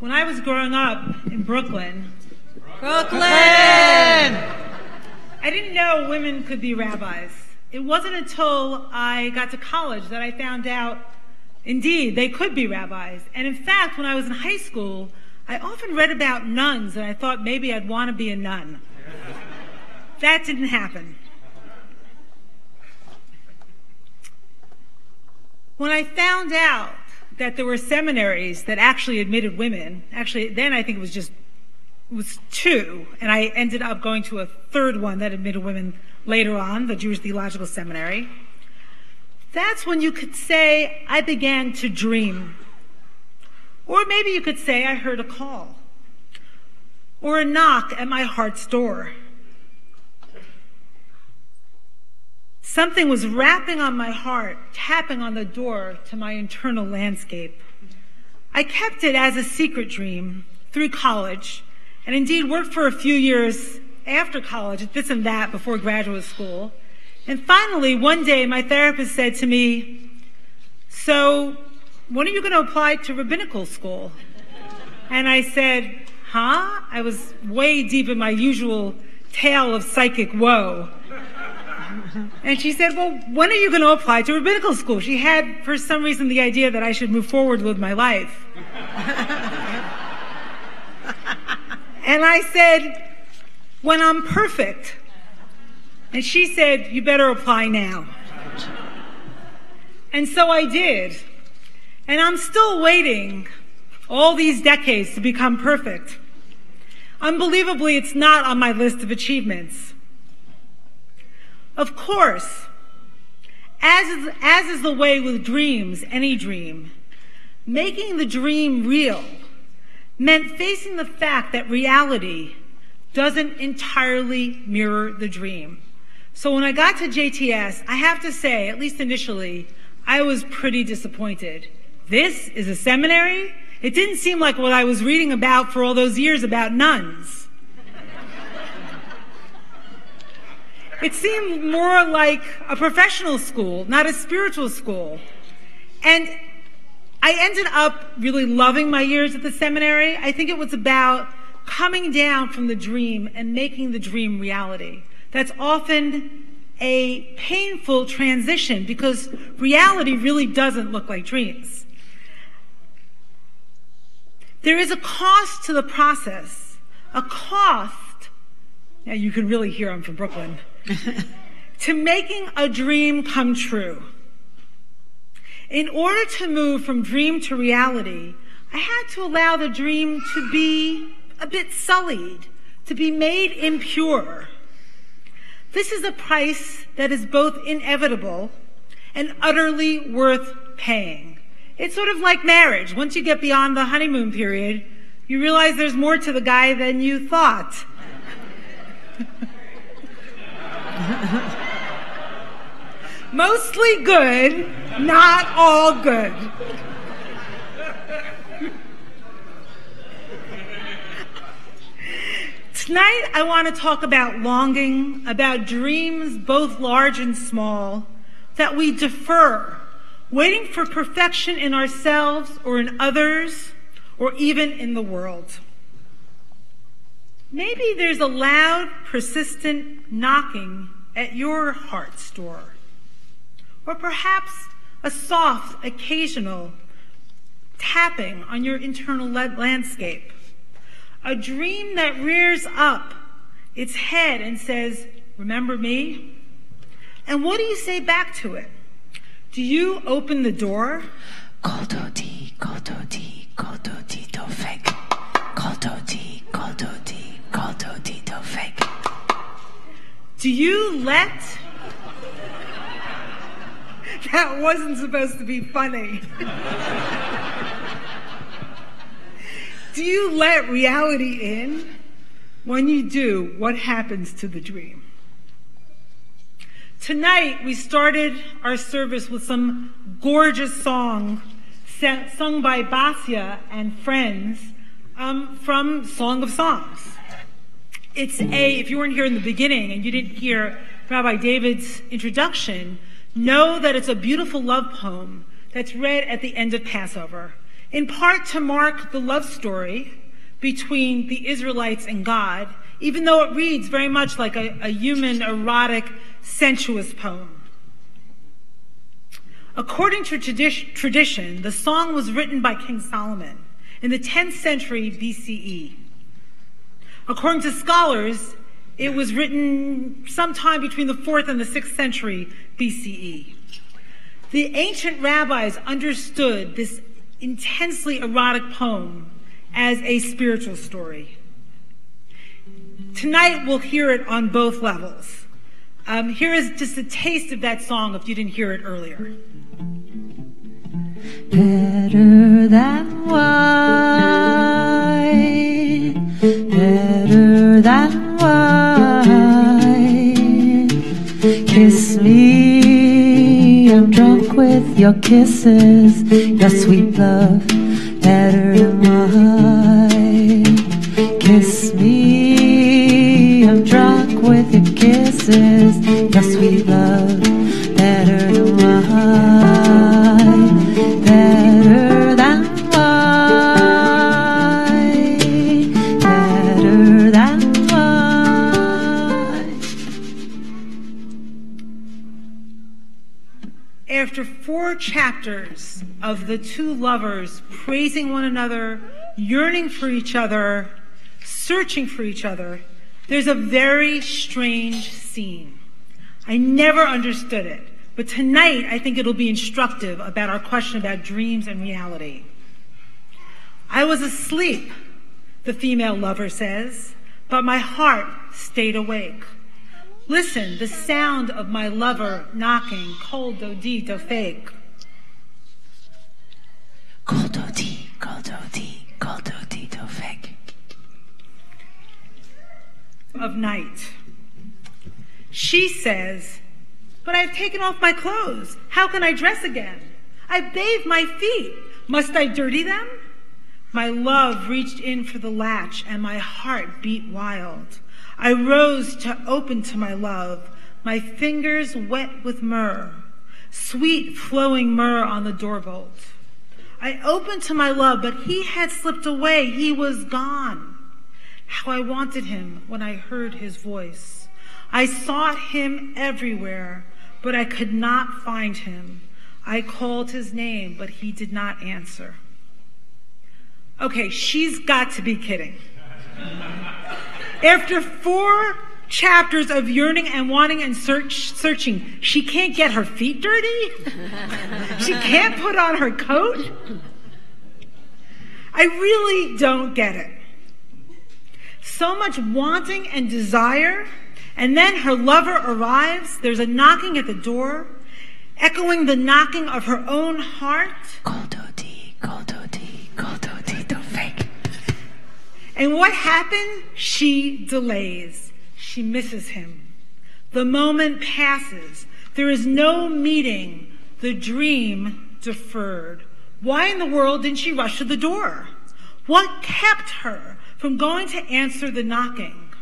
When I was growing up in Brooklyn, Brooklyn! I didn't know women could be rabbis. It wasn't until I got to college that I found out, indeed, they could be rabbis. And in fact, when I was in high school, I often read about nuns and I thought maybe I'd want to be a nun. that didn't happen. When I found out that there were seminaries that actually admitted women, actually, then I think it was just it was two, and I ended up going to a third one that admitted women later on, the Jewish Theological Seminary. That's when you could say, I began to dream. Or maybe you could say, I heard a call. Or a knock at my heart's door. Something was rapping on my heart, tapping on the door to my internal landscape. I kept it as a secret dream through college, and indeed worked for a few years after college at this and that before graduate school. And finally, one day, my therapist said to me, So, when are you going to apply to rabbinical school? And I said, Huh? I was way deep in my usual tale of psychic woe. And she said, Well, when are you going to apply to rabbinical school? She had, for some reason, the idea that I should move forward with my life. and I said, When I'm perfect. And she said, You better apply now. And so I did. And I'm still waiting all these decades to become perfect. Unbelievably, it's not on my list of achievements. Of course, as is, as is the way with dreams, any dream, making the dream real meant facing the fact that reality doesn't entirely mirror the dream. So when I got to JTS, I have to say, at least initially, I was pretty disappointed. This is a seminary? It didn't seem like what I was reading about for all those years about nuns. It seemed more like a professional school, not a spiritual school. And I ended up really loving my years at the seminary. I think it was about coming down from the dream and making the dream reality. That's often a painful transition because reality really doesn't look like dreams. There is a cost to the process, a cost. Now you can really hear I'm from Brooklyn. To making a dream come true. In order to move from dream to reality, I had to allow the dream to be a bit sullied, to be made impure. This is a price that is both inevitable and utterly worth paying. It's sort of like marriage. Once you get beyond the honeymoon period, you realize there's more to the guy than you thought. Mostly good, not all good. Tonight, I want to talk about longing, about dreams, both large and small, that we defer, waiting for perfection in ourselves or in others, or even in the world. Maybe there's a loud, persistent knocking at your heart's door, or perhaps a soft, occasional tapping on your internal landscape a dream that rears up its head and says, Remember me? And what do you say back to it? Do you open the door? Kodoti, kodoti, kodoti dofek. Kodoti, kodoti, Do you let. that wasn't supposed to be funny. Do you let reality in? When you do, what happens to the dream? Tonight, we started our service with some gorgeous song sung by Basia and friends um, from Song of Songs. It's a, if you weren't here in the beginning and you didn't hear Rabbi David's introduction, know that it's a beautiful love poem that's read at the end of Passover. in part to mark the love story between the Israelites and God, even though it reads very much like a, a human, erotic, sensuous poem. According to tradi- tradition, the song was written by King Solomon in the 10th century BCE. According to scholars, it was written sometime between the 4th and the 6th century BCE. The ancient rabbis understood this intensely erotic poem as a spiritual story. Tonight we'll hear it on both levels. Um, here is just a taste of that song if you didn't hear it earlier. Better than wine, your kisses, your sweet love, After four chapters of the two lovers praising one another, yearning for each other, searching for each other, there's a very strange scene. I never understood it, but tonight I think it'll be instructive about our question about dreams and reality. I was asleep, the female lover says, but my heart stayed awake. Listen, the sound of my lover knocking, kol dodi dofek. Kododi, kododi, kododi do fake. of night. She says, But I've taken off my clothes. How can I dress again? I've bathed my feet. Must I dirty them? My love reached in for the latch and my heart beat wild. I rose to open to my love, my fingers wet with myrrh, sweet flowing myrrh on the door bolt. I opened to my love, but he had slipped away. He was gone. How I wanted him when I heard his voice. I sought him everywhere, but I could not find him. I called his name, but he did not answer. Okay, she's got to be kidding. After four chapters of yearning and wanting and search, searching, she can't get her feet dirty? she can't put on her coat? I really don't get it. So much wanting and desire, and then her lover arrives. There's a knocking at the door, echoing the knocking of her own heart. And what happened? She delays. She misses him. The moment passes. There is no meeting. The dream deferred. Why in the world didn't she rush to the door? What kept her from going to answer the knocking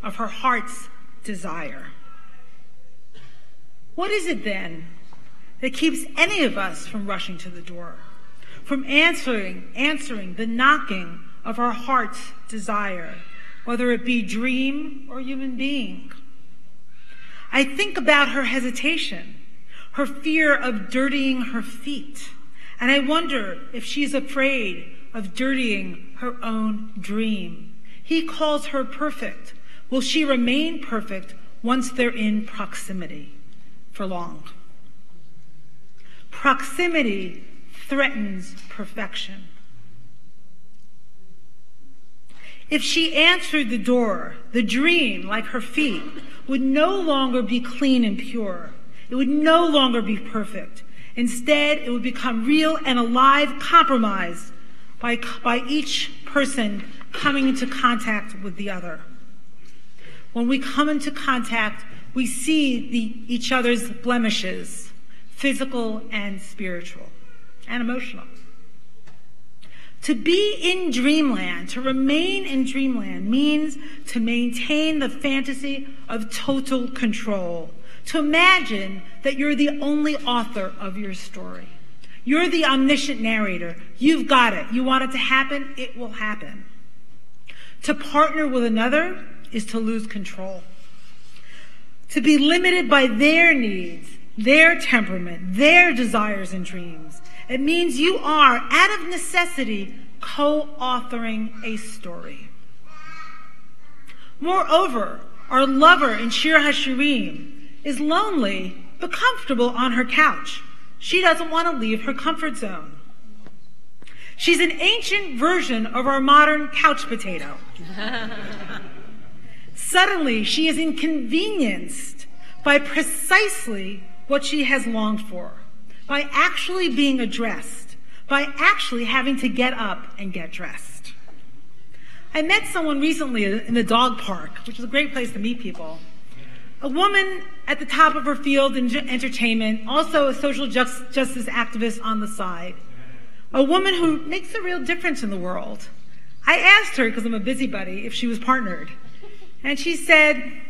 of her heart's desire? What is it then that keeps any of us from rushing to the door, from answering, answering the knocking of our heart's desire, whether it be dream or human being? I think about her hesitation, her fear of dirtying her feet, and I wonder if she's afraid of dirtying her own dream. He calls her perfect. Will she remain perfect once they're in proximity for long? Proximity threatens perfection. If she answered the door, the dream, like her feet, would no longer be clean and pure. It would no longer be perfect. Instead, it would become real and alive, compromised by, by each person coming into contact with the other. When we come into contact, we see the, each other's blemishes, physical and spiritual and emotional. To be in dreamland, to remain in dreamland, means to maintain the fantasy of total control. To imagine that you're the only author of your story. You're the omniscient narrator. You've got it. You want it to happen, it will happen. To partner with another is to lose control. To be limited by their needs, their temperament, their desires and dreams. It means you are, out of necessity, co authoring a story. Moreover, our lover in Shir HaShirim is lonely but comfortable on her couch. She doesn't want to leave her comfort zone. She's an ancient version of our modern couch potato. Suddenly, she is inconvenienced by precisely what she has longed for, by actually being addressed, by actually having to get up and get dressed. I met someone recently in the dog park, which is a great place to meet people. A woman at the top of her field in entertainment, also a social justice activist on the side. A woman who makes a real difference in the world. I asked her, because I'm a busybody, if she was partnered. And she said,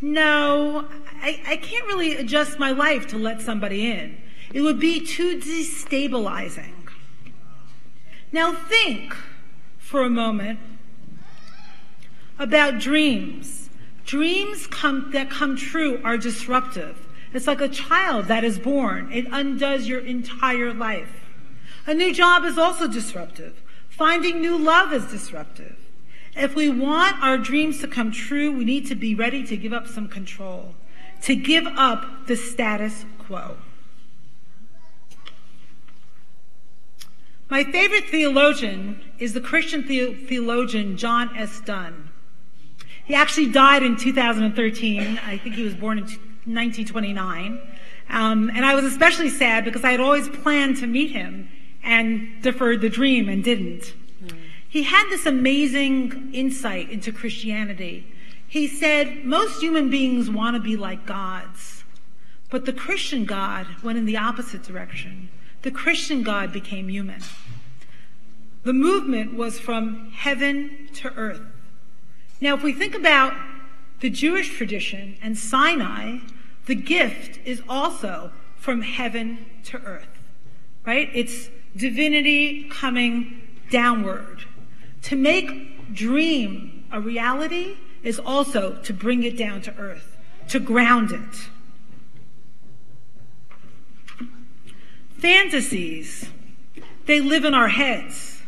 No, I, I can't really adjust my life to let somebody in. It would be too destabilizing. Now think for a moment about dreams. Dreams come, that come true are disruptive. It's like a child that is born. It undoes your entire life. A new job is also disruptive. Finding new love is disruptive. If we want our dreams to come true, we need to be ready to give up some control, to give up the status quo. My favorite theologian is the Christian the- theologian John S. Dunne. He actually died in 2013. I think he was born in 1929. Um, and I was especially sad because I had always planned to meet him and deferred the dream and didn't. He had this amazing insight into Christianity. He said, Most human beings want to be like gods, but the Christian God went in the opposite direction. The Christian God became human. The movement was from heaven to earth. Now, if we think about the Jewish tradition and Sinai, the gift is also from heaven to earth, right? It's divinity coming downward. To make dream a reality is also to bring it down to earth, to ground it. Fantasies, they live in our heads.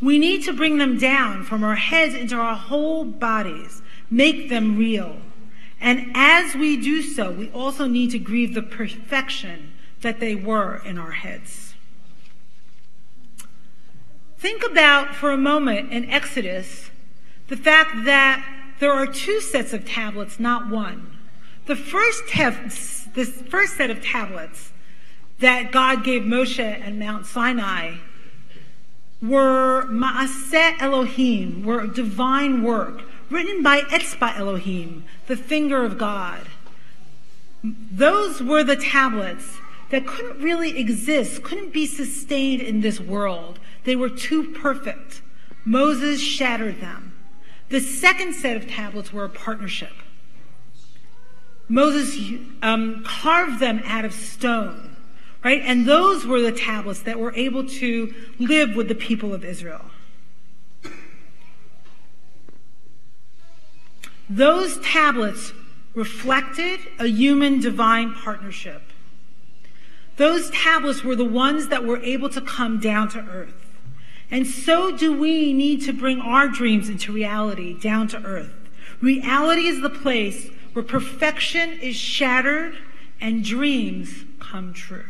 We need to bring them down from our heads into our whole bodies, make them real. And as we do so, we also need to grieve the perfection that they were in our heads. Think about for a moment in Exodus the fact that there are two sets of tablets, not one. The first, this first set of tablets that God gave Moshe and Mount Sinai were Ma'aseh Elohim, were divine work, written by Etzba Elohim, the finger of God. Those were the tablets that couldn't really exist, couldn't be sustained in this world. They were too perfect. Moses shattered them. The second set of tablets were a partnership. Moses um, carved them out of stone, right? And those were the tablets that were able to live with the people of Israel. Those tablets reflected a human divine partnership. Those tablets were the ones that were able to come down to earth. And so do we need to bring our dreams into reality, down to earth. Reality is the place where perfection is shattered and dreams come true.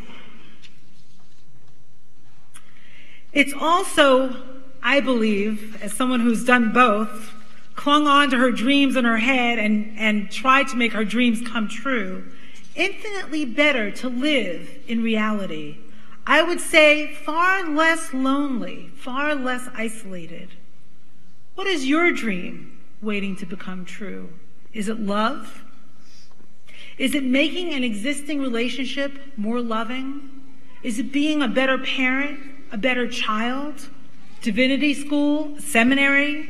It's also, I believe, as someone who's done both, clung on to her dreams in her head and, and tried to make her dreams come true, infinitely better to live in reality I would say far less lonely, far less isolated. What is your dream waiting to become true? Is it love? Is it making an existing relationship more loving? Is it being a better parent, a better child, divinity school, seminary?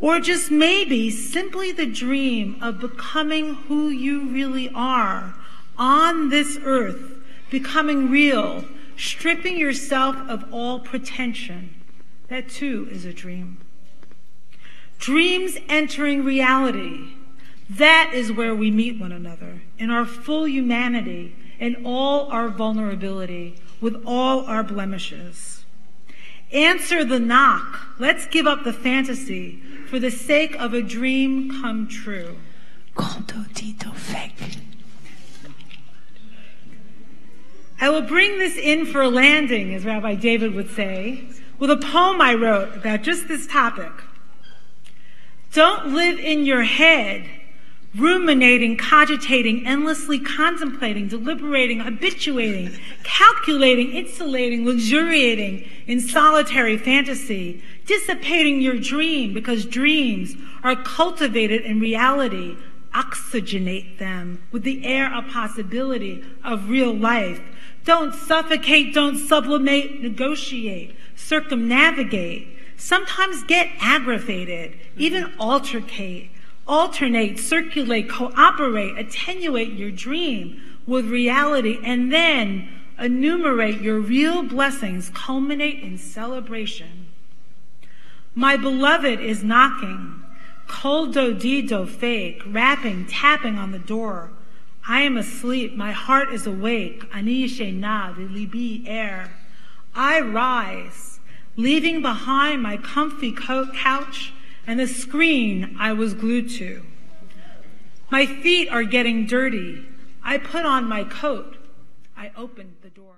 Or just maybe simply the dream of becoming who you really are on this earth becoming real, stripping yourself of all pretension. That too is a dream. Dreams entering reality. That is where we meet one another in our full humanity, in all our vulnerability, with all our blemishes. Answer the knock. Let's give up the fantasy for the sake of a dream come true. I will bring this in for a landing, as Rabbi David would say, with a poem I wrote about just this topic. Don't live in your head, ruminating, cogitating, endlessly contemplating, deliberating, habituating, calculating, insulating, luxuriating in solitary fantasy, dissipating your dream because dreams are cultivated in reality. Oxygenate them with the air of possibility of real life. Don't suffocate, don't sublimate, negotiate, circumnavigate. Sometimes get aggravated, even altercate, alternate, circulate, cooperate, attenuate your dream with reality, and then enumerate your real blessings, culminate in celebration. My beloved is knocking, kol dodi dofek, rapping, tapping on the door. I am asleep, my heart is awake, ani na libi air. I rise, leaving behind my comfy couch and the screen I was glued to. My feet are getting dirty. I put on my coat. I opened the door.